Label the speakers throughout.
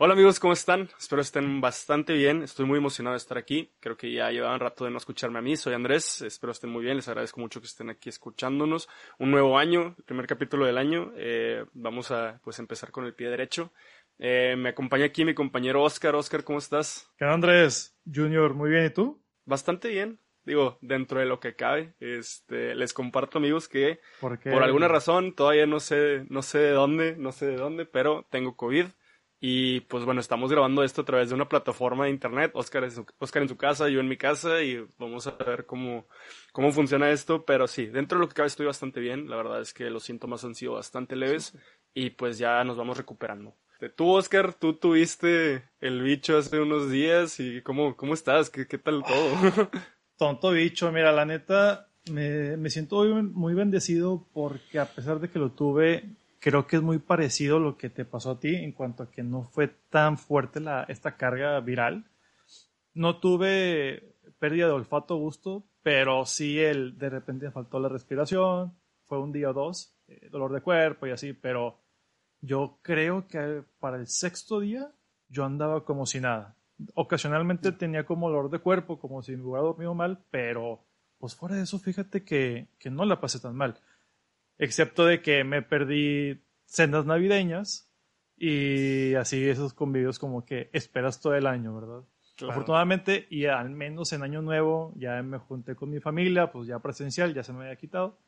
Speaker 1: Hola amigos, ¿cómo están? Espero estén bastante bien. Estoy muy emocionado de estar aquí. Creo que ya llevaban rato de no escucharme a mí. Soy Andrés. Espero estén muy bien. Les agradezco mucho que estén aquí escuchándonos. Un nuevo año, el primer capítulo del año. Eh, vamos a pues empezar con el pie derecho. Eh, me acompaña aquí mi compañero Oscar. Oscar, ¿cómo estás?
Speaker 2: ¿Qué Andrés? Junior, muy bien. ¿Y tú?
Speaker 1: Bastante bien. Digo, dentro de lo que cabe, este, les comparto amigos que
Speaker 2: ¿Por,
Speaker 1: por alguna razón todavía no sé, no sé de dónde, no sé de dónde, pero tengo COVID. Y pues bueno, estamos grabando esto a través de una plataforma de internet, Oscar en su, Oscar en su casa, yo en mi casa, y vamos a ver cómo, cómo funciona esto, pero sí, dentro de lo que cabe estoy bastante bien, la verdad es que los síntomas han sido bastante leves y pues ya nos vamos recuperando. Tú, Oscar, tú tuviste el bicho hace unos días y cómo, cómo estás, qué, qué tal todo.
Speaker 2: Tonto bicho, mira, la neta, me, me siento muy, muy bendecido porque a pesar de que lo tuve, creo que es muy parecido lo que te pasó a ti en cuanto a que no fue tan fuerte la, esta carga viral. No tuve pérdida de olfato gusto, pero sí el de repente me faltó la respiración, fue un día o dos, eh, dolor de cuerpo y así, pero yo creo que para el sexto día yo andaba como si nada. Ocasionalmente tenía como dolor de cuerpo, como si me hubiera dormido mal, pero pues fuera de eso, fíjate que, que no la pasé tan mal excepto de que me perdí cenas navideñas y así esos convivios como que esperas todo el año, ¿verdad?
Speaker 1: Claro.
Speaker 2: Afortunadamente, y al menos en Año Nuevo ya me junté con mi familia, pues ya presencial, ya se me había quitado,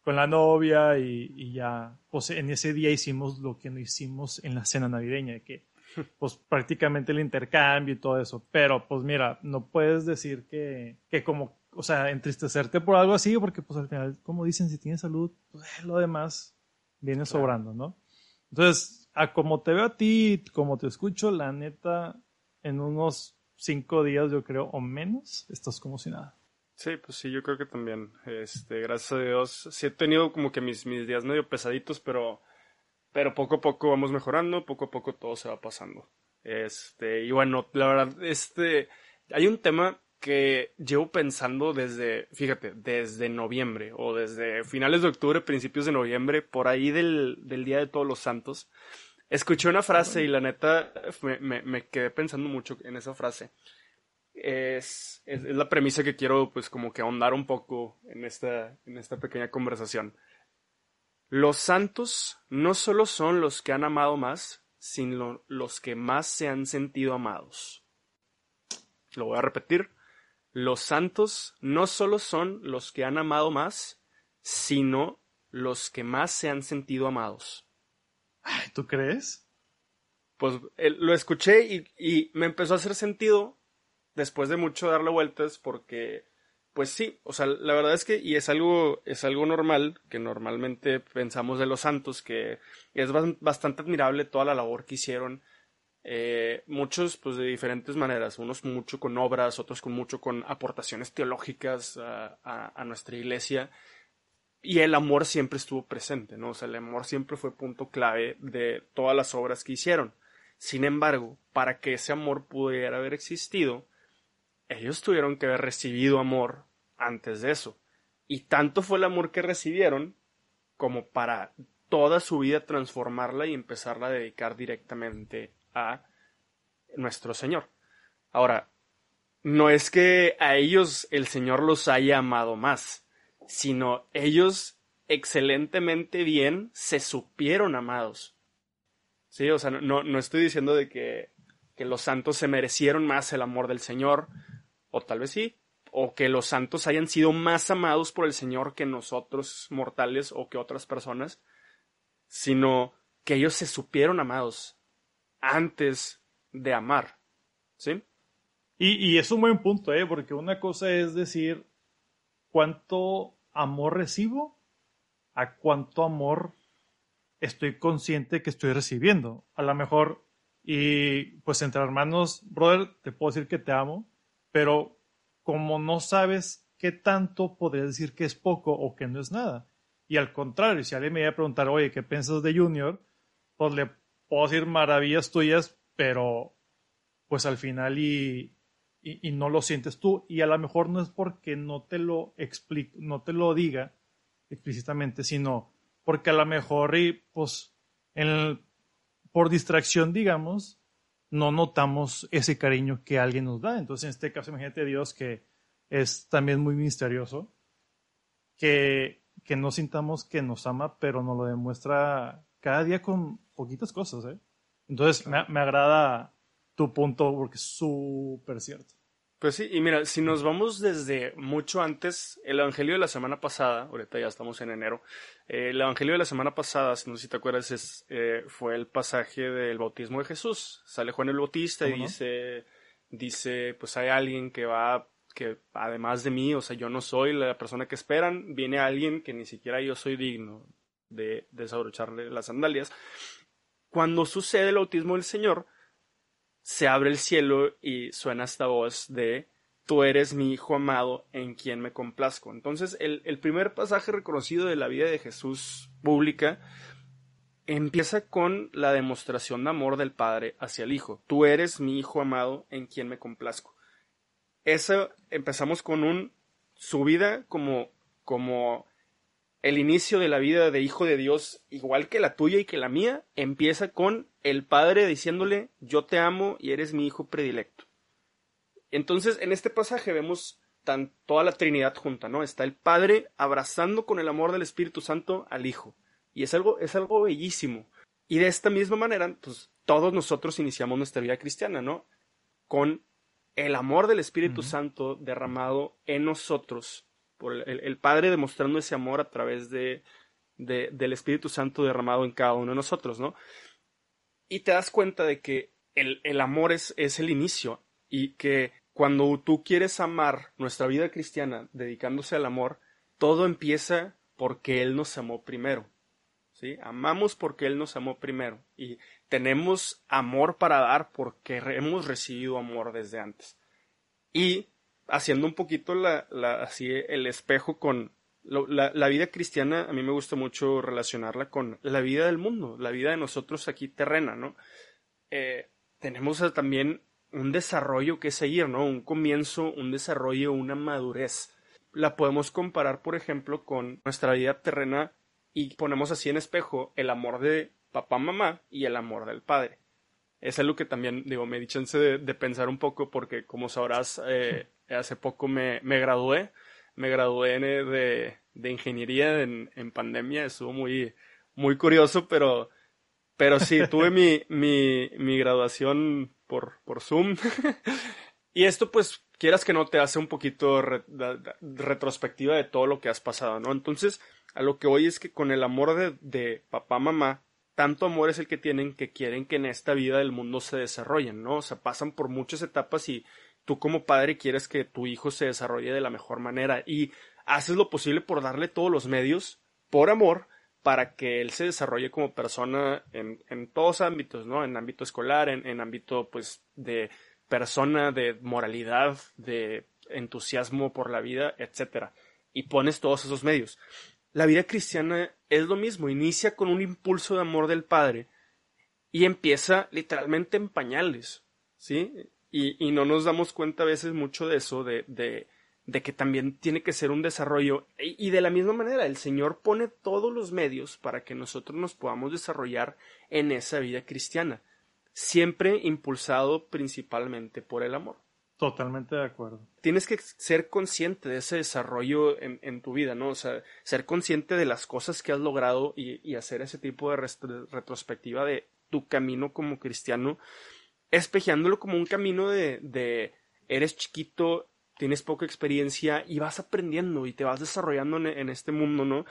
Speaker 2: con la novia y, y ya, pues en ese día hicimos lo que no hicimos en la cena navideña, de que pues prácticamente el intercambio y todo eso, pero pues mira, no puedes decir que, que como o sea, entristecerte por algo así, porque pues al final, como dicen, si tienes salud, pues lo demás viene
Speaker 1: Claro.
Speaker 2: sobrando, ¿no? Entonces, a como te veo a ti, como te escucho, la neta, en unos cinco días, yo creo, o menos, estás como si nada.
Speaker 1: Sí, pues sí, yo creo que también. Este, gracias a Dios. Sí he tenido como que mis, mis días medio pesaditos, pero, pero poco a poco vamos mejorando, poco a poco todo se va pasando. Este, y bueno, la verdad, este, hay un tema que llevo pensando desde, fíjate, desde noviembre o desde finales de octubre, principios de noviembre, por ahí del, del Día de Todos los Santos. Escuché una frase y la neta me, me, me quedé pensando mucho en esa frase es, es, es, la premisa que quiero pues como que ahondar un poco en esta, en esta pequeña conversación. Los santos no solo son los que han amado más, sino los que más se han sentido amados. Lo voy a repetir. Los santos no solo son los que han amado más, sino los que más se han sentido amados.
Speaker 2: Ay, ¿Tú crees?
Speaker 1: Pues eh, lo escuché y, y me empezó a hacer sentido después de mucho darle vueltas porque pues sí, o sea, la verdad es que y es algo es algo normal que normalmente pensamos de los santos que es bastante admirable toda la labor que hicieron eh, muchos pues de diferentes maneras, unos mucho con obras, otros con mucho con aportaciones teológicas a, a, nuestra iglesia y el amor siempre estuvo presente, ¿no? O sea, el amor siempre fue punto clave de todas las obras que hicieron. Sin embargo, para que ese amor pudiera haber existido, ellos tuvieron que haber recibido amor antes de eso. Y tanto fue el amor que recibieron como para toda su vida transformarla y empezarla a dedicar directamente a nuestro Señor. Ahora, no es que a ellos el Señor los haya amado más, sino ellos excelentemente bien se supieron amados. Sí, o sea, no, no estoy diciendo de que, que los santos se merecieron más el amor del Señor, o tal vez sí, o que los santos hayan sido más amados por el Señor que nosotros mortales o que otras personas, sino que ellos se supieron amados antes de amar. ¿Sí?
Speaker 2: Y, y es un buen punto, ¿eh? Porque una cosa es decir cuánto amor recibo a cuánto amor estoy consciente que estoy recibiendo. A lo mejor, y pues entre hermanos, brother, te puedo decir que te amo, pero como no sabes qué tanto, podrías decir que es poco o que no es nada. Y al contrario, si alguien me iba a preguntar, oye, ¿qué piensas de Junior? Pues le puedo decir maravillas tuyas, pero pues al final y, y, no lo sientes tú. Y a lo mejor no es porque no te lo explique, no te lo diga explícitamente, sino porque a lo mejor y pues en por distracción, digamos, no notamos ese cariño que alguien nos da. Entonces, en este caso, imagínate Dios que es también muy misterioso, que, que no sintamos que nos ama, pero nos lo demuestra cada día con poquitas cosas. ¿eh? Entonces, me, me agrada tu punto porque es súper cierto.
Speaker 1: Pues sí, y mira, si nos vamos desde mucho antes, el Evangelio de la semana pasada, ahorita ya estamos en enero, eh, el Evangelio de la semana pasada, no sé si te acuerdas, es, eh, fue el pasaje del bautismo de Jesús. Sale Juan el Bautista y dice, dice, pues hay alguien que va, que además de mí, o sea, yo no soy la persona que esperan, viene alguien que ni siquiera yo soy digno de desabrocharle las sandalias. Cuando sucede el bautismo del Señor, se abre el cielo y suena esta voz de Tú eres mi Hijo amado en quien me complazco. Entonces, el, primer pasaje reconocido de la vida de Jesús pública empieza con la demostración de amor del Padre hacia el Hijo. Tú eres mi Hijo amado en quien me complazco. Eso empezamos con un su vida como como el inicio de la vida de hijo de Dios, igual que la tuya y que la mía, empieza con el Padre diciéndole, yo te amo y eres mi hijo predilecto. Entonces, en este pasaje vemos tan, toda la Trinidad junta, ¿no? Está el Padre abrazando con el amor del Espíritu Santo al Hijo. Y es algo, es algo bellísimo. Y de esta misma manera, pues todos nosotros iniciamos nuestra vida cristiana, ¿no? Con el amor del Espíritu Santo derramado en nosotros por el, Padre demostrando ese amor a través de, del Espíritu Santo derramado en cada uno de nosotros, ¿no? Y te das cuenta de que el, amor es, es el inicio y que cuando tú quieres amar nuestra vida cristiana dedicándose al amor, todo empieza porque Él nos amó primero. ¿sí? Amamos porque Él nos amó primero y tenemos amor para dar porque hemos recibido amor desde antes. Y haciendo un poquito la, la, así el espejo con la, la, vida cristiana, a mí me gusta mucho relacionarla con la vida del mundo, la vida de nosotros aquí terrena, ¿no? Eh, tenemos también un desarrollo que seguir, ¿no? Un comienzo, un desarrollo, una madurez. La podemos comparar, por ejemplo, con nuestra vida terrena y ponemos así en espejo el amor de papá, mamá y el amor del padre. Es algo que también, digo, me di chance de, de pensar un poco porque, como sabrás, eh, hace poco me, me gradué, me gradué de, de ingeniería en, en, pandemia, estuvo muy, muy curioso, pero, pero sí, tuve mi, mi, mi graduación por, por Zoom. y esto pues, quieras que no, te hace un poquito retrospectiva de todo lo que has pasado, ¿no? Entonces, a lo que hoy es que con el amor de, de papá, mamá, tanto amor es el que tienen que quieren que en esta vida del mundo se desarrollen, ¿no? O sea, pasan por muchas etapas y tú como padre quieres que tu hijo se desarrolle de la mejor manera y haces lo posible por darle todos los medios, por amor, para que él se desarrolle como persona en, en todos ámbitos, ¿no? En ámbito escolar, en, en ámbito, pues, de persona, de moralidad, de entusiasmo por la vida, etcétera. Y pones todos esos medios. La vida cristiana es lo mismo, inicia con un impulso de amor del Padre y empieza literalmente en pañales, ¿sí? Y, y no nos damos cuenta a veces mucho de eso, de, de, de que también tiene que ser un desarrollo. Y, y, de la misma manera, el Señor pone todos los medios para que nosotros nos podamos desarrollar en esa vida cristiana, siempre impulsado principalmente por el amor.
Speaker 2: Totalmente de acuerdo.
Speaker 1: Tienes que ser consciente de ese desarrollo en, en tu vida, ¿no? O sea, ser consciente de las cosas que has logrado y, y hacer ese tipo de retrospectiva de tu camino como cristiano espejeándolo como un camino de, de eres chiquito, tienes poca experiencia y vas aprendiendo y te vas desarrollando en, en, este mundo, ¿no?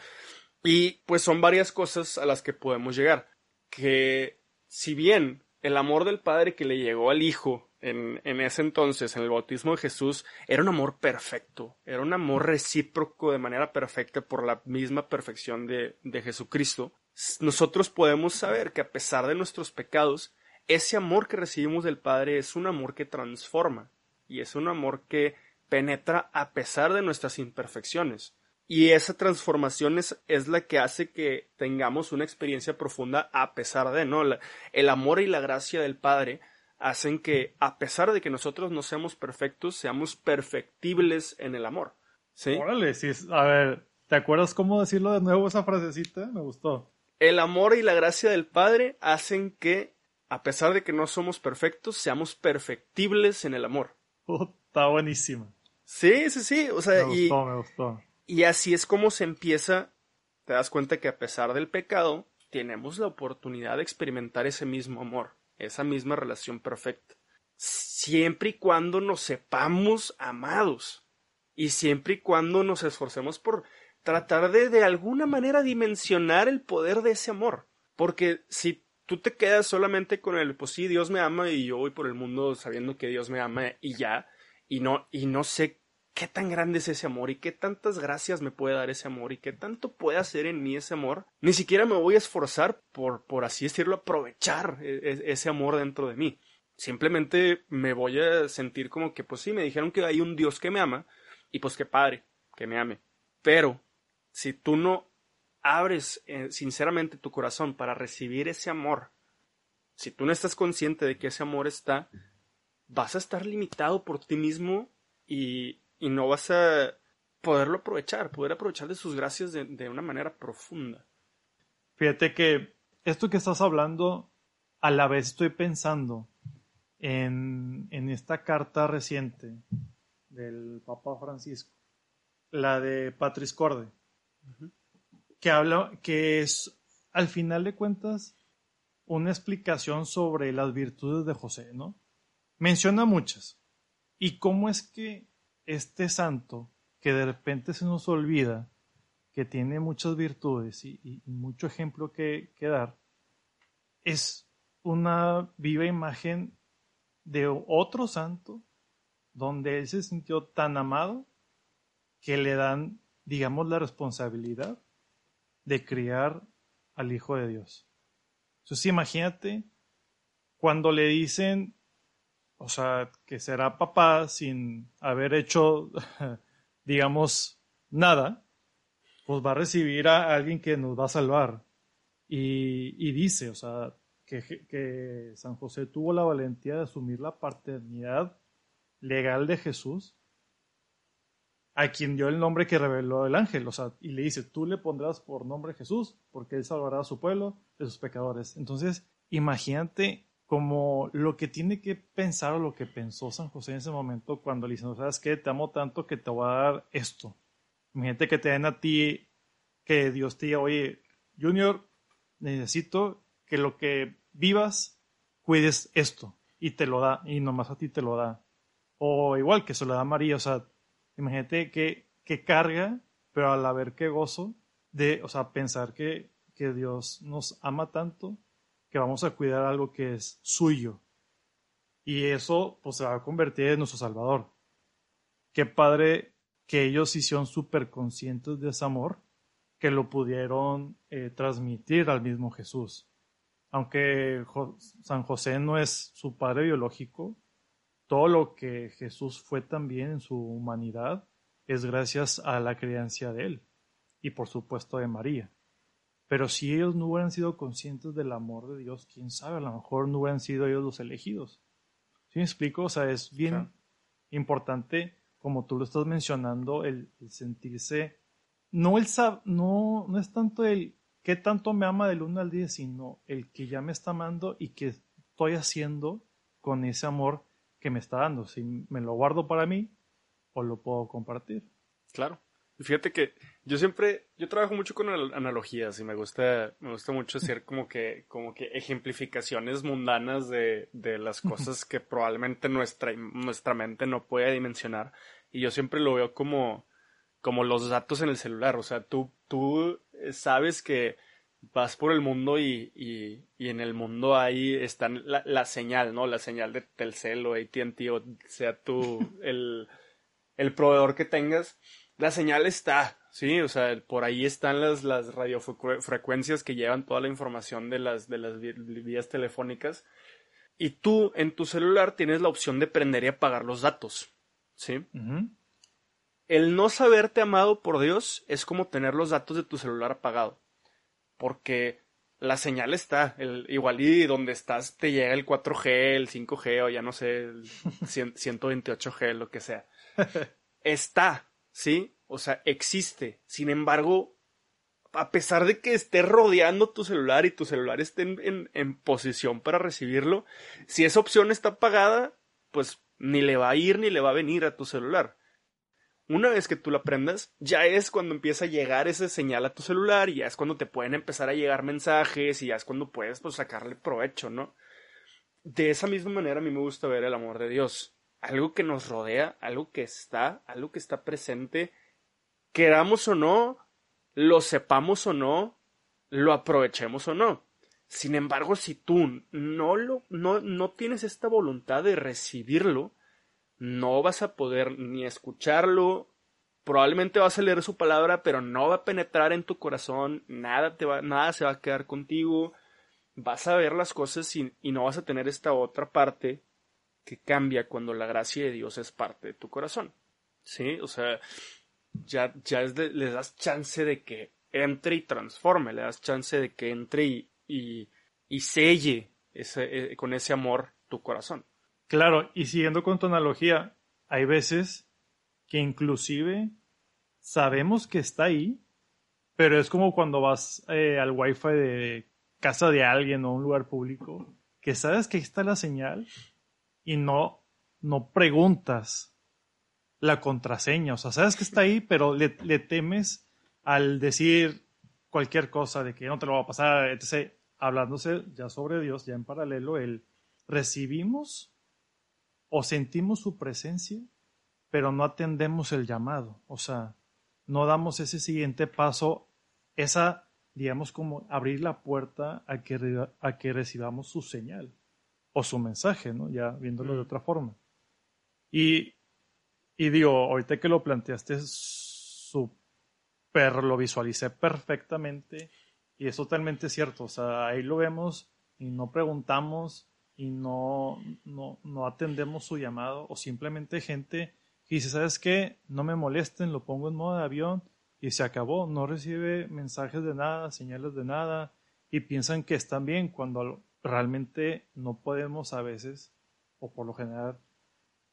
Speaker 1: Y pues son varias cosas a las que podemos llegar. Que si bien el amor del Padre que le llegó al Hijo en, en ese entonces, en el bautismo de Jesús, era un amor perfecto, era un amor recíproco de manera perfecta por la misma perfección de, de Jesucristo, nosotros podemos saber que a pesar de nuestros pecados, ese amor que recibimos del Padre es un amor que transforma y es un amor que penetra a pesar de nuestras imperfecciones. Y esa transformación es, es la que hace que tengamos una experiencia profunda a pesar de, ¿no? La, el amor y la gracia del Padre hacen que, a pesar de que nosotros no seamos perfectos, seamos perfectibles en el amor. ¿Sí?
Speaker 2: Órale, sí. A ver, ¿te acuerdas cómo decirlo de nuevo esa frasecita? Me gustó.
Speaker 1: El amor y la gracia del Padre hacen que a pesar de que no somos perfectos, seamos perfectibles en el amor.
Speaker 2: está buenísima.
Speaker 1: Sí, sí, sí. O sea,
Speaker 2: me
Speaker 1: y,
Speaker 2: gustó, me gustó.
Speaker 1: y así es como se empieza. Te das cuenta que a pesar del pecado, tenemos la oportunidad de experimentar ese mismo amor, esa misma relación perfecta. Siempre y cuando nos sepamos amados. Y siempre y cuando nos esforcemos por tratar de de alguna manera dimensionar el poder de ese amor. Porque si tú te quedas solamente con el, pues sí, Dios me ama y yo voy por el mundo sabiendo que Dios me ama y ya, y no, y no sé qué tan grande es ese amor y qué tantas gracias me puede dar ese amor y qué tanto puede hacer en mí ese amor, ni siquiera me voy a esforzar por, por así decirlo, aprovechar e, e, ese amor dentro de mí. Simplemente me voy a sentir como que, pues sí, me dijeron que hay un Dios que me ama, y pues qué padre, que me ame. Pero, si tú no abres eh, sinceramente tu corazón para recibir ese amor, si tú no estás consciente de que ese amor está, vas a estar limitado por ti mismo y, y no vas a poderlo aprovechar, poder aprovechar de sus gracias de, de una manera profunda.
Speaker 2: Fíjate que esto que estás hablando, a la vez estoy pensando en, en esta carta reciente del Papa Francisco, la de Patrice Corde, que habla, que es, al final de cuentas, una explicación sobre las virtudes de José, ¿no? Menciona muchas. Y cómo es que este santo, que de repente se nos olvida, que tiene muchas virtudes y, mucho ejemplo que, que dar, es una viva imagen de otro santo donde él se sintió tan amado que le dan, digamos, la responsabilidad de criar al Hijo de Dios. Entonces imagínate cuando le dicen, o sea, que será papá sin haber hecho, digamos, nada, pues va a recibir a alguien que nos va a salvar. Y, y dice, o sea, que, que, San José tuvo la valentía de asumir la paternidad legal de Jesús, a quien dio el nombre que reveló el ángel, o sea, y le dice, tú le pondrás por nombre Jesús, porque él salvará a su pueblo de sus pecadores. Entonces, imagínate como lo que tiene que pensar o lo que pensó San José en ese momento cuando le dice, no sabes qué, te amo tanto que te voy a dar esto. Imagínate que te den a ti, que Dios te diga, oye, Junior, necesito que lo que vivas, cuides esto. Y te lo da, y nomás a ti te lo da. O igual que se lo da a María, o sea, imagínate que, que carga, pero al haber qué gozo de, o sea, pensar que, que Dios nos ama tanto que vamos a cuidar algo que es suyo. Y eso, pues, se va a convertir en nuestro Salvador. Qué padre que ellos hicieron súper conscientes de ese amor, que lo pudieron eh, transmitir al mismo Jesús. Aunque San José no es su padre biológico, todo lo que Jesús fue también en su humanidad es gracias a la creencia de él y por supuesto de María. Pero si ellos no hubieran sido conscientes del amor de Dios, quién sabe, a lo mejor no hubieran sido ellos los elegidos. ¿Sí me explico? O sea, es bien claro. importante, como tú lo estás mencionando, el, el sentirse, no, el, no, no es tanto el qué tanto me ama del 1 al 10, sino el que ya me está amando y que estoy haciendo con ese amor que me está dando. Si me lo guardo para mí o lo puedo compartir.
Speaker 1: Claro. Fíjate que yo siempre, yo trabajo mucho con analogías y me gusta, me gusta mucho hacer como que, como que ejemplificaciones mundanas de, de las cosas que probablemente nuestra, nuestra mente no puede dimensionar. Y yo siempre lo veo como, como los datos en el celular. O sea, tú, tú sabes que vas por el mundo y, y, y en el mundo ahí están la, la, señal, ¿no? La señal de Telcel o AT&T o sea tú el, el proveedor que tengas. La señal está, sí, o sea, por ahí están las, las radiofrecuencias que llevan toda la información de las, de las vías telefónicas. Y tú en tu celular tienes la opción de prender y apagar los datos, ¿sí? Uh -huh. El no saberte amado por Dios es como tener los datos de tu celular apagado porque la señal está, el, igual y donde estás te llega el 4G, el 5G o ya no sé, el 128G, lo que sea. Está, ¿sí? O sea, existe. Sin embargo, a pesar de que esté rodeando tu celular y tu celular esté en, en, posición para recibirlo, si esa opción está apagada, pues ni le va a ir ni le va a venir a tu celular. Una vez que tú lo aprendas, ya es cuando empieza a llegar esa señal a tu celular y ya es cuando te pueden empezar a llegar mensajes y ya es cuando puedes pues, sacarle provecho, ¿no? De esa misma manera a mí me gusta ver el amor de Dios. Algo que nos rodea, algo que está, algo que está presente, queramos o no, lo sepamos o no, lo aprovechemos o no. Sin embargo, si tú no lo, no, no tienes esta voluntad de recibirlo, no vas a poder ni escucharlo, probablemente vas a leer su palabra, pero no va a penetrar en tu corazón, nada, te va, nada se va a quedar contigo, vas a ver las cosas y, no vas a tener esta otra parte que cambia cuando la gracia de Dios es parte de tu corazón. ¿Sí? O sea, ya, ya le das chance de que entre y transforme, le das chance de que entre y, y, y selle eh, con ese amor tu corazón.
Speaker 2: Claro, y siguiendo con tu analogía, hay veces que inclusive sabemos que está ahí, pero es como cuando vas eh, al wifi de casa de alguien o un lugar público, que sabes que está la señal y no, no preguntas la contraseña. O sea, sabes que está ahí, pero le, le temes al decir cualquier cosa de que no te lo va a pasar. Entonces, hablándose ya sobre Dios, ya en paralelo, el recibimos o sentimos su presencia, pero no atendemos el llamado, o sea, no damos ese siguiente paso, esa, digamos, como abrir la puerta a que, a que recibamos su señal o su mensaje, ¿no? Ya viéndolo de otra forma. Y, y digo, ahorita que lo planteaste, super, lo visualicé perfectamente y es totalmente cierto, o sea, ahí lo vemos y no preguntamos, y no, no, no atendemos su llamado o simplemente gente que dice, ¿sabes qué? No me molesten, lo pongo en modo de avión y se acabó, no recibe mensajes de nada, señales de nada y piensan que están bien cuando realmente no podemos a veces o por lo general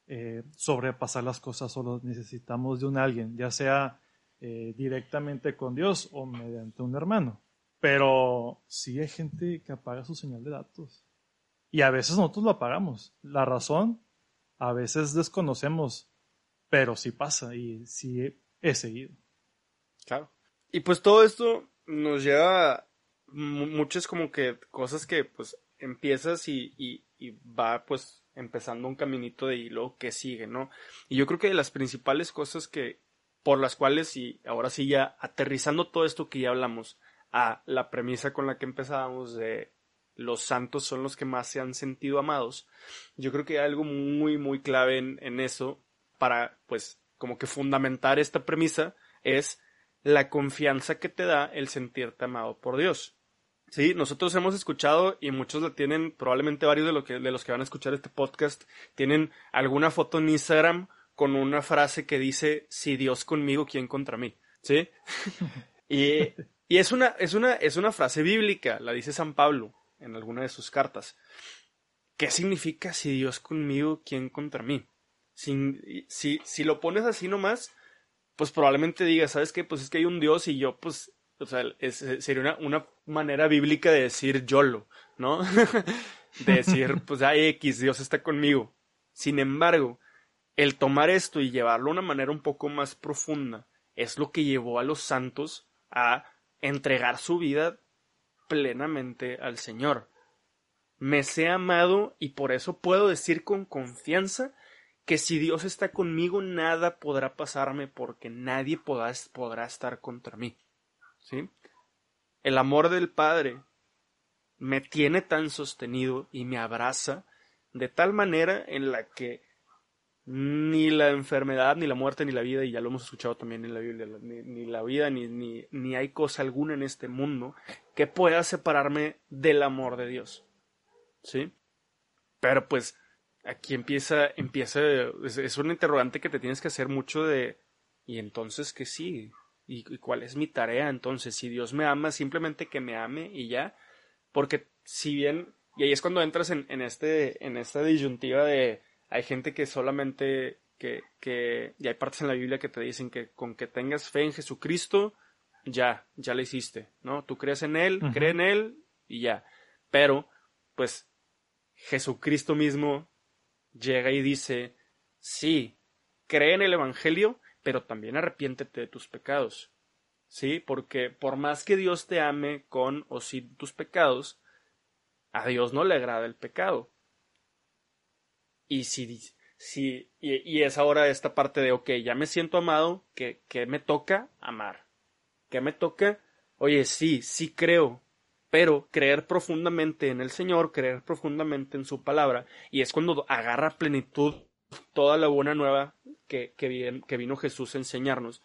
Speaker 2: eh, sobrepasar las cosas solo necesitamos de un alguien, ya sea eh, directamente con Dios o mediante un hermano. Pero sí hay gente que apaga su señal de datos. Y a veces nosotros lo apagamos. La razón, a veces desconocemos, pero sí pasa y sí he seguido.
Speaker 1: Claro. Y pues todo esto nos lleva muchas como que cosas que pues empiezas y, y, va pues empezando un caminito de hilo que sigue, ¿no? Y yo creo que las principales cosas que por las cuales y ahora sí ya aterrizando todo esto que ya hablamos a la premisa con la que empezábamos de los santos son los que más se han sentido amados. Yo creo que hay algo muy, muy clave en, eso para, pues, como que fundamentar esta premisa es la confianza que te da el sentirte amado por Dios. Sí, nosotros hemos escuchado y muchos la tienen, probablemente varios de, que, de los que van a escuchar este podcast, tienen alguna foto en Instagram con una frase que dice, si Dios conmigo, ¿quién contra mí? ¿Sí? y, y es una, es una, es una frase bíblica, la dice San Pablo en alguna de sus cartas. ¿Qué significa si Dios conmigo, quién contra mí? Si, si, si lo pones así nomás, pues probablemente digas, ¿sabes qué? Pues es que hay un Dios y yo, pues, o sea, sería una, una, manera bíblica de decir YOLO, ¿no? de decir, pues hay X, Dios está conmigo. Sin embargo, el tomar esto y llevarlo de una manera un poco más profunda es lo que llevó a los santos a entregar su vida plenamente al Señor. Me sé amado y por eso puedo decir con confianza que si Dios está conmigo nada podrá pasarme porque nadie podrá, estar contra mí. ¿Sí? El amor del Padre me tiene tan sostenido y me abraza de tal manera en la que ni la enfermedad, ni la muerte, ni la vida, y ya lo hemos escuchado también en la Biblia, ni, la vida, ni, ni, ni, hay cosa alguna en este mundo que pueda separarme del amor de Dios. ¿Sí? Pero pues aquí empieza, empieza, es, un interrogante que te tienes que hacer mucho de, ¿y entonces qué sigue? ¿Y, cuál es mi tarea entonces? Si Dios me ama, simplemente que me ame y ya. Porque si bien, y ahí es cuando entras en, en este, en esta disyuntiva de, hay gente que solamente que, que, y hay partes en la Biblia que te dicen que con que tengas fe en Jesucristo, ya, ya la hiciste, ¿no? Tú crees en Él, cree en Él y ya. Pero, pues, Jesucristo mismo llega y dice, sí, cree en el Evangelio, pero también arrepiéntete de tus pecados. ¿Sí? Porque por más que Dios te ame con o sin tus pecados, a Dios no le agrada el pecado. Y si, si y, es ahora esta parte de, ok, ya me siento amado, que, que me toca amar. ¿Qué me toca? Oye, sí, sí creo, pero creer profundamente en el Señor, creer profundamente en su palabra, y es cuando agarra plenitud toda la buena nueva que, que, vino Jesús a enseñarnos.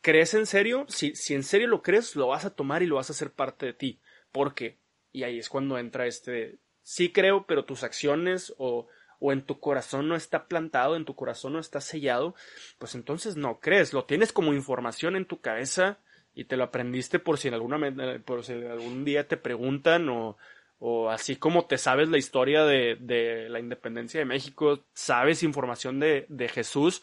Speaker 1: ¿Crees en serio? Si, si en serio lo crees, lo vas a tomar y lo vas a hacer parte de ti. ¿Por qué? Y ahí es cuando entra este, sí creo, pero tus acciones o, o en tu corazón no está plantado, en tu corazón no está sellado, pues entonces no crees, lo tienes como información en tu cabeza y te lo aprendiste por si en alguna por si algún día te preguntan o, o así como te sabes la historia de, de la independencia de México, sabes información de, de Jesús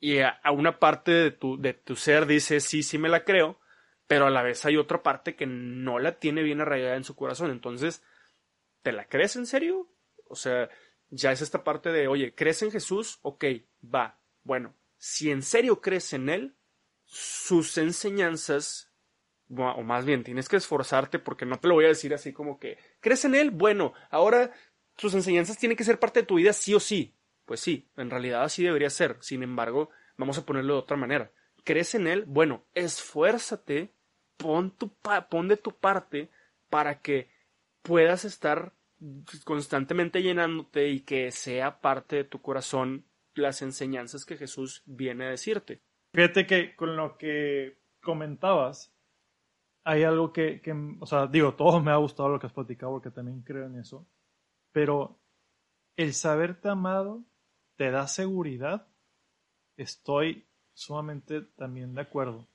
Speaker 1: y a, una parte de tu, de tu ser dice sí, sí me la creo, pero a la vez hay otra parte que no la tiene bien arraigada en su corazón. Entonces, ¿te la crees en serio? O sea, ya es esta parte de, oye, ¿crees en Jesús? Ok, va. Bueno, si en serio crees en Él, sus enseñanzas, o más bien, tienes que esforzarte porque no te lo voy a decir así como que, ¿crees en Él? Bueno, ahora sus enseñanzas tienen que ser parte de tu vida sí o sí. Pues sí, en realidad así debería ser. Sin embargo, vamos a ponerlo de otra manera. ¿Crees en Él? Bueno, esfuérzate, pon, tu pon de tu parte para que puedas estar constantemente llenándote y que sea parte de tu corazón las enseñanzas que Jesús viene a decirte.
Speaker 2: Fíjate que con lo que comentabas, hay algo que, o sea, digo, todo me ha gustado lo que has platicado porque también creo en eso, pero el saberte amado te da seguridad, estoy sumamente también de acuerdo.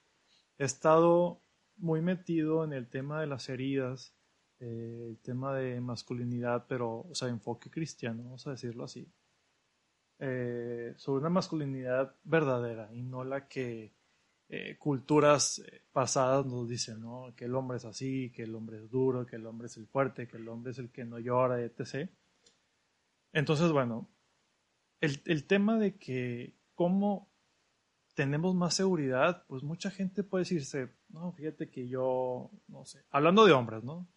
Speaker 2: He estado muy metido en el tema de las heridas, eh, el tema de masculinidad, pero, o sea, enfoque cristiano, vamos a decirlo así. Eh, sobre una masculinidad verdadera y no la que eh, culturas pasadas nos dicen, ¿no? Que el hombre es así, que el hombre es duro, que el hombre es el fuerte, que el hombre es el que no llora, etc. Entonces, bueno, el, el tema de que cómo tenemos más seguridad, pues mucha gente puede decirse, no, fíjate que yo, no sé, hablando de hombres, ¿no?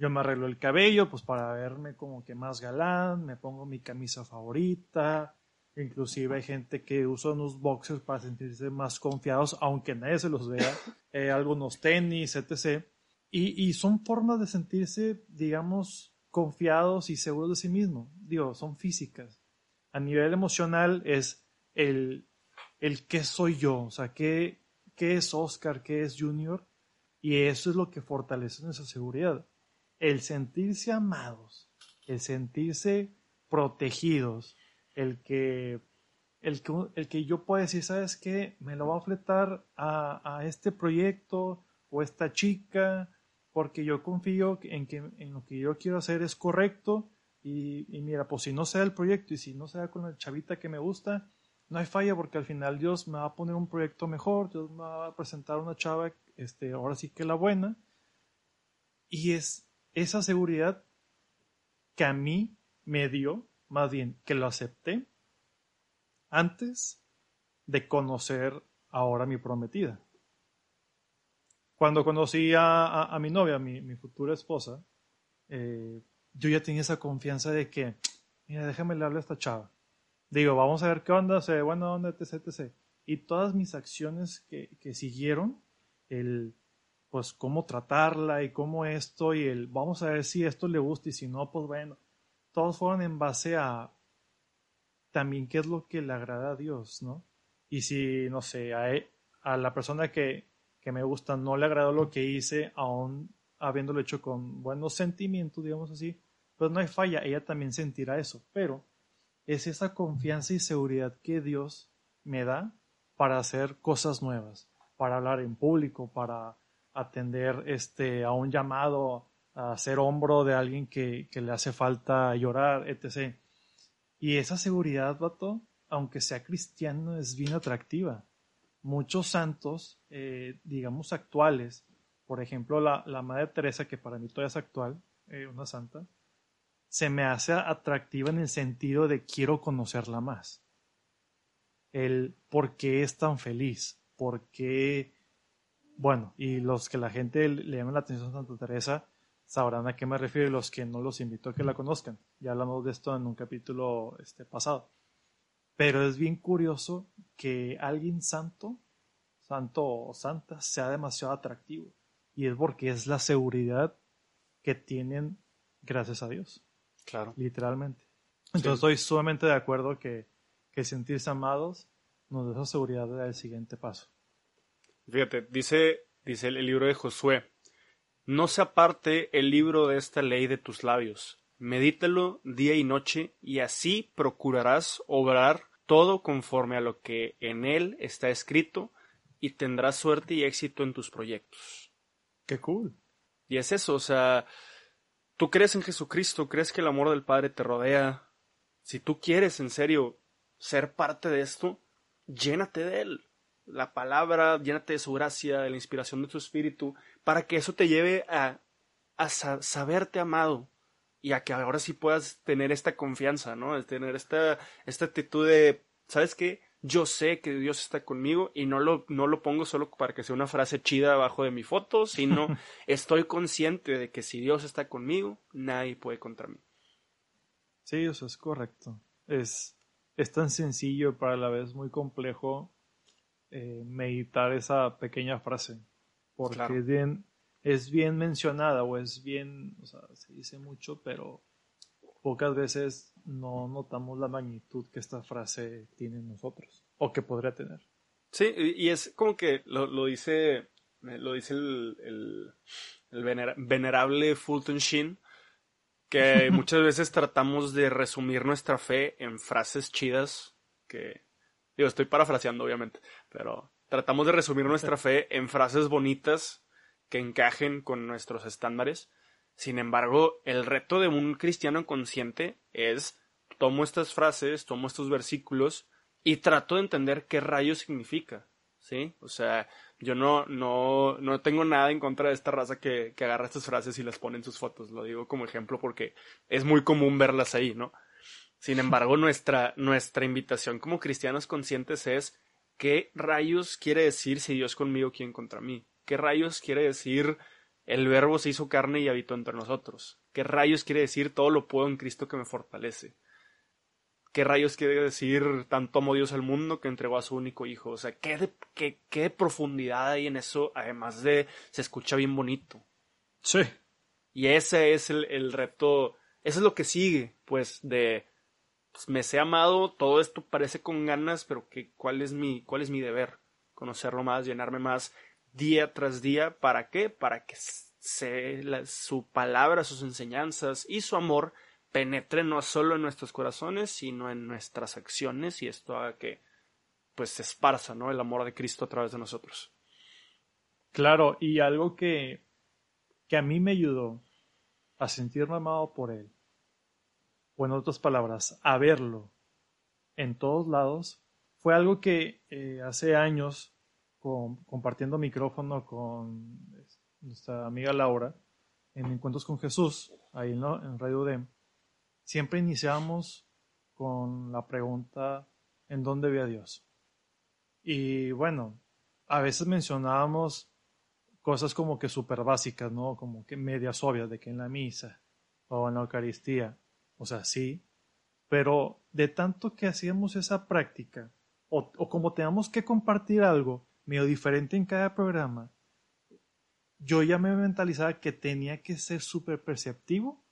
Speaker 2: Yo me arreglo el cabello, pues para verme como que más galán, me pongo mi camisa favorita, inclusive hay gente que usa unos boxers para sentirse más confiados, aunque nadie se los vea, eh, algunos tenis, etc. Y, y son formas de sentirse, digamos, confiados y seguros de sí mismos. Digo, son físicas. A nivel emocional es el, el qué soy yo, o sea, qué, qué es Oscar, qué es Junior, y eso es lo que fortalece nuestra seguridad el sentirse amados, el sentirse protegidos, el que, el que, el que yo pueda decir, ¿sabes qué? Me lo va a fletar a, a este proyecto o esta chica, porque yo confío en que en lo que yo quiero hacer es correcto y, y, mira, pues si no sea el proyecto y si no sea con la chavita que me gusta, no hay falla porque al final Dios me va a poner un proyecto mejor, Dios me va a presentar una chava, este, ahora sí que la buena. Y es esa seguridad que a mí me dio, más bien que lo acepté antes de conocer ahora mi prometida. Cuando conocí a, mi novia, mi, futura esposa, eh, yo ya tenía esa confianza de que, mira, déjame darle a esta chava. Digo, vamos a ver qué onda, se buena onda, etc, etc. Y todas mis acciones que, que siguieron, el pues cómo tratarla y cómo esto y el vamos a ver si esto le gusta y si no, pues bueno, todos fueron en base a también qué es lo que le agrada a Dios, ¿no? Y si, no sé, a, e, a la persona que, que me gusta no le agradó lo que hice, aún habiéndolo hecho con buenos sentimientos, digamos así, pues no hay falla, ella también sentirá eso, pero es esa confianza y seguridad que Dios me da para hacer cosas nuevas, para hablar en público, para atender este, a un llamado, a ser hombro de alguien que, que le hace falta llorar, etc. Y esa seguridad, vato, aunque sea cristiano, es bien atractiva. muchos santos, eh, digamos, actuales, por ejemplo, la, la, Madre Teresa, que para mí todavía es actual, eh, una santa, se me hace atractiva en el sentido de quiero conocerla más. El por qué es tan feliz, por qué, bueno, y los que la gente le llama la atención a Santa Teresa sabrán a qué me refiero y los que no los invito a que la conozcan. Ya hablamos de esto en un capítulo este, pasado. Pero es bien curioso que alguien santo, santo o santa, sea demasiado atractivo. Y es porque es la seguridad que tienen gracias a Dios.
Speaker 1: Claro.
Speaker 2: Literalmente. Entonces estoy sumamente de acuerdo que, que sentirse amados nos da esa seguridad del siguiente paso.
Speaker 1: Fíjate, dice, dice el libro de Josué, no se aparte el libro de esta ley de tus labios, medítalo día y noche, y así procurarás obrar todo conforme a lo que en él está escrito, y tendrás suerte y éxito en tus proyectos.
Speaker 2: Qué cool.
Speaker 1: Y es eso, o sea, tú crees en Jesucristo, crees que el amor del Padre te rodea. Si tú quieres en serio ser parte de esto, llénate de él. La palabra, llénate de su gracia, de la inspiración de su espíritu, para que eso te lleve a, a saberte amado, y a que ahora sí puedas tener esta confianza, ¿no? tener esta, esta actitud de, ¿sabes qué? Yo sé que Dios está conmigo y no lo, no lo pongo solo para que sea una frase chida abajo de mi foto, sino estoy consciente de que si Dios está conmigo, nadie puede contra mí.
Speaker 2: Sí, eso es correcto. Es, es tan sencillo, pero a la vez muy complejo eh, meditar esa pequeña frase. Porque es bien, es bien mencionada o es bien, o sea, se dice mucho, pero pocas veces no notamos la magnitud que esta frase tiene en nosotros o que podría tener.
Speaker 1: Sí, y es como que lo, lo dice, lo dice el, el, el venerable Fulton Sheen, que muchas veces tratamos de resumir nuestra fe en frases chidas que, digo, estoy parafraseando obviamente, pero tratamos de resumir nuestra fe en frases bonitas que encajen con nuestros estándares. Sin embargo, el reto de un cristiano consciente es tomo estas frases, tomo estos versículos y trato de entender qué rayo significa. ¿Sí? O sea, yo no, no, no tengo nada en contra de esta raza que, que agarra estas frases y las pone en sus fotos. Lo digo como ejemplo porque es muy común verlas ahí, ¿no? Sin embargo, nuestra, nuestra invitación como cristianos conscientes es ¿qué rayos quiere decir si Dios conmigo, quién contra mí? ¿Qué rayos quiere decir el verbo se hizo carne y habitó entre nosotros? ¿Qué rayos quiere decir todo lo puedo en Cristo que me fortalece? ¿Qué rayos quiere decir tanto amo Dios al mundo que entregó a su único hijo? O sea, ¿qué de, qué, qué profundidad hay en eso? Además de, se escucha bien bonito.
Speaker 2: Sí.
Speaker 1: Y ese es el, el reto, eso es lo que sigue, pues, de, pues, me sé amado, todo esto parece con ganas, pero que, ¿cuál es mi, cuál es mi deber? Conocerlo más, llenarme más, día tras día. ¿Para qué? Para que se, su palabra, sus enseñanzas y su amor penetren no solo en nuestros corazones, sino en nuestras acciones y esto haga que pues se esparza ¿no? el amor de Cristo a través de nosotros.
Speaker 2: Claro, y algo que, que a mí me ayudó a sentirme amado por Él, o en otras palabras, a verlo en todos lados, fue algo que eh, hace años compartiendo micrófono con nuestra amiga Laura en Encuentros con Jesús, ahí en Radio DEM, siempre iniciamos con la pregunta ¿en dónde ve a Dios? Y bueno, a veces mencionábamos cosas como que súper básicas, ¿no? Como que medias obvias de que en la misa o en la Eucaristía, o sea, sí, pero de tanto que hacíamos esa práctica, o, o como teníamos que compartir algo, medio diferente en cada programa, yo ya me mentalizaba que tenía que ser súper perceptivo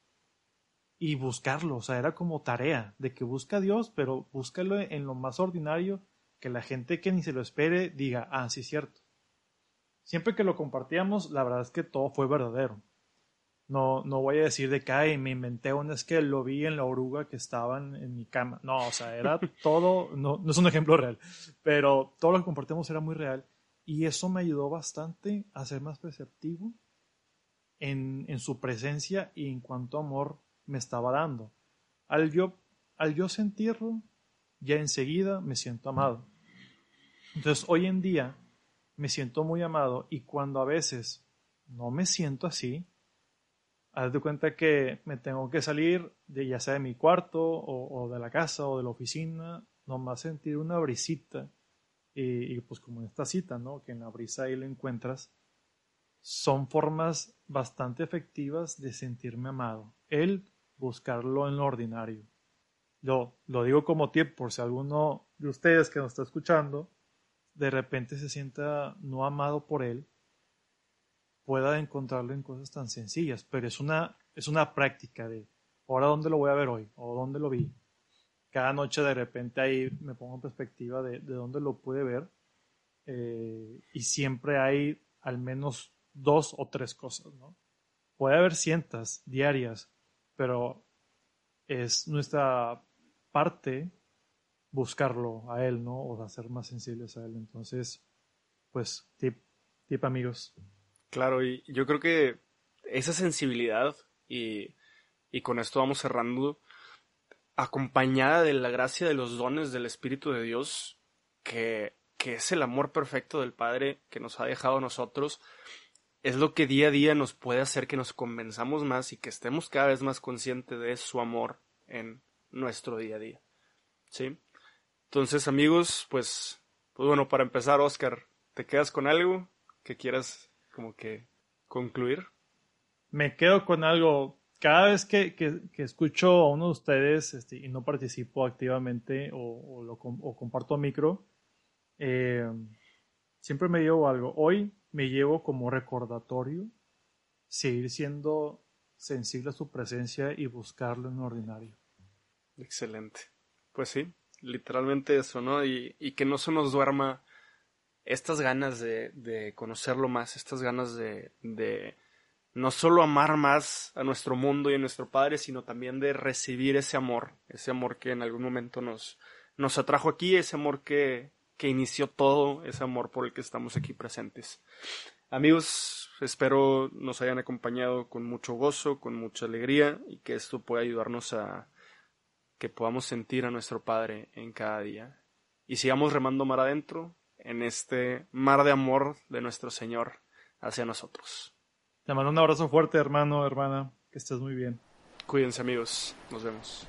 Speaker 2: y buscarlo. O sea, era como tarea de que busca a Dios, pero búscalo en lo más ordinario, que la gente que ni se lo espere diga, ah, sí, cierto. Siempre que lo compartíamos, la verdad es que todo fue verdadero. No, no voy a decir de que Ay, me inventé un es que lo vi en la oruga que estaban en mi cama. No, o sea, era todo, no, no es un ejemplo real, pero todo lo que compartimos era muy real y eso me ayudó bastante a ser más perceptivo en, en su presencia y en cuánto amor me estaba dando. Al yo, al yo sentirlo, ya enseguida me siento amado. Entonces, hoy en día me siento muy amado y cuando a veces no me siento así, haz de cuenta que me tengo que salir de ya sea de mi cuarto o, de la casa o de la oficina, nomás sentir una brisita y, pues como en esta cita, ¿no? Que en la brisa ahí lo encuentras, son formas bastante efectivas de sentirme amado. El buscarlo en lo ordinario. Yo lo digo como tip por si alguno de ustedes que nos está escuchando de repente se sienta no amado por él, pueda encontrarlo en cosas tan sencillas, pero es una, es una práctica de ahora dónde lo voy a ver hoy o dónde lo vi. Cada noche de repente ahí me pongo en perspectiva de, de dónde lo pude ver eh, y siempre hay al menos dos o tres cosas, ¿no? Puede haber cientos diarias, pero es nuestra parte buscarlo a él, ¿no? O hacer más sensibles a él. Entonces, pues, tip, tip amigos.
Speaker 1: Claro, y yo creo que esa sensibilidad, y, y con esto vamos cerrando, acompañada de la gracia de los dones del Espíritu de Dios, que, que es el amor perfecto del Padre que nos ha dejado a nosotros, es lo que día a día nos puede hacer que nos convenzamos más y que estemos cada vez más conscientes de su amor en nuestro día a día. ¿Sí? Entonces, amigos, pues, pues bueno, para empezar, Oscar, ¿te quedas con algo que quieras como que concluir?
Speaker 2: Me quedo con algo. Cada vez que, escucho a uno de ustedes este, y no participo activamente o, lo, comparto micro, eh, siempre me llevo algo. Hoy me llevo como recordatorio seguir siendo sensible a su presencia y buscarlo en lo ordinario.
Speaker 1: Excelente. Pues sí, literalmente eso, ¿no? Y, que no se nos duerma estas ganas de, de conocerlo más, estas ganas de, de no solo amar más a nuestro mundo y a nuestro Padre, sino también de recibir ese amor, ese amor que en algún momento nos, nos atrajo aquí, ese amor que, que inició todo, ese amor por el que estamos aquí presentes. Amigos, espero nos hayan acompañado con mucho gozo, con mucha alegría y que esto pueda ayudarnos a, que podamos sentir a nuestro Padre en cada día. Y sigamos remando mar adentro en este mar de amor de nuestro Señor hacia nosotros.
Speaker 2: Te mando un abrazo fuerte, hermano, hermana. Que estés muy bien.
Speaker 1: Cuídense amigos. Nos vemos.